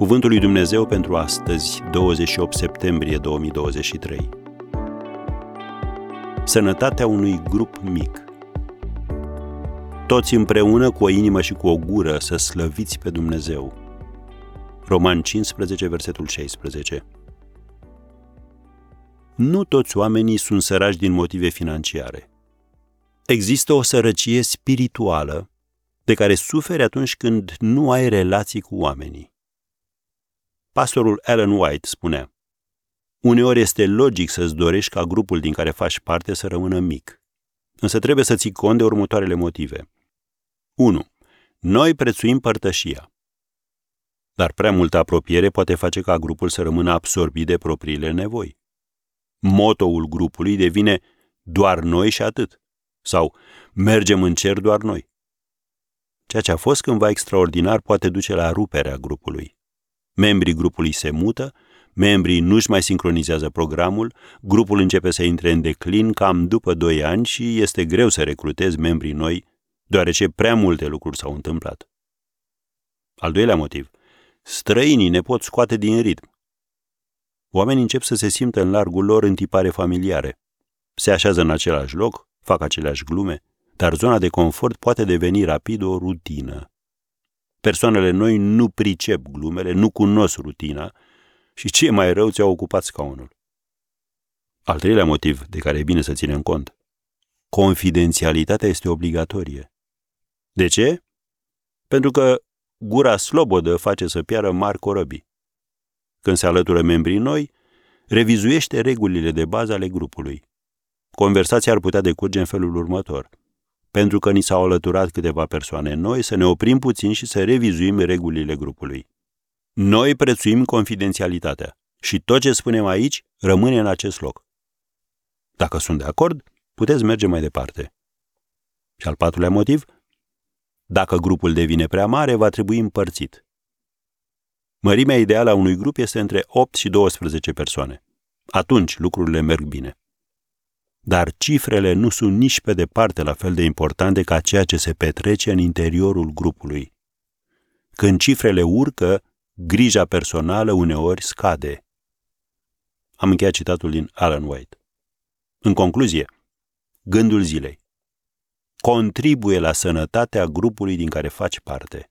Cuvântul lui Dumnezeu pentru astăzi, 28 septembrie 2023. Sănătatea unui grup mic. Toți împreună cu o inimă și cu o gură să slăviți pe Dumnezeu. Roman 15, versetul 16. Nu toți oamenii sunt săraci din motive financiare. Există o sărăcie spirituală de care suferi atunci când nu ai relații cu oamenii. Pastorul Alan White spunea, Uneori este logic să-ți dorești ca grupul din care faci parte să rămână mic. Însă trebuie să ții cont de următoarele motive. 1. Noi prețuim părtășia. Dar prea multă apropiere poate face ca grupul să rămână absorbit de propriile nevoi. Motoul grupului devine doar noi și atât. Sau mergem în cer doar noi. Ceea ce a fost cândva extraordinar poate duce la ruperea grupului. Membrii grupului se mută, membrii nu-și mai sincronizează programul, grupul începe să intre în declin cam după 2 ani și este greu să recrutezi membrii noi, deoarece prea multe lucruri s-au întâmplat. Al doilea motiv. Străinii ne pot scoate din ritm. Oamenii încep să se simtă în largul lor în tipare familiare. Se așează în același loc, fac aceleași glume, dar zona de confort poate deveni rapid o rutină. Persoanele noi nu pricep glumele, nu cunosc rutina și ce mai rău ți-au ocupat scaunul. Al treilea motiv de care e bine să ținem cont. Confidențialitatea este obligatorie. De ce? Pentru că gura slobodă face să piară mari corăbii. Când se alătură membrii noi, revizuiește regulile de bază ale grupului. Conversația ar putea decurge în felul următor – pentru că ni s-au alăturat câteva persoane noi, să ne oprim puțin și să revizuim regulile grupului. Noi prețuim confidențialitatea și tot ce spunem aici rămâne în acest loc. Dacă sunt de acord, puteți merge mai departe. Și al patrulea motiv? Dacă grupul devine prea mare, va trebui împărțit. Mărimea ideală a unui grup este între 8 și 12 persoane. Atunci lucrurile merg bine dar cifrele nu sunt nici pe departe la fel de importante ca ceea ce se petrece în interiorul grupului. Când cifrele urcă, grija personală uneori scade. Am încheiat citatul din Alan White. În concluzie, gândul zilei. Contribuie la sănătatea grupului din care faci parte.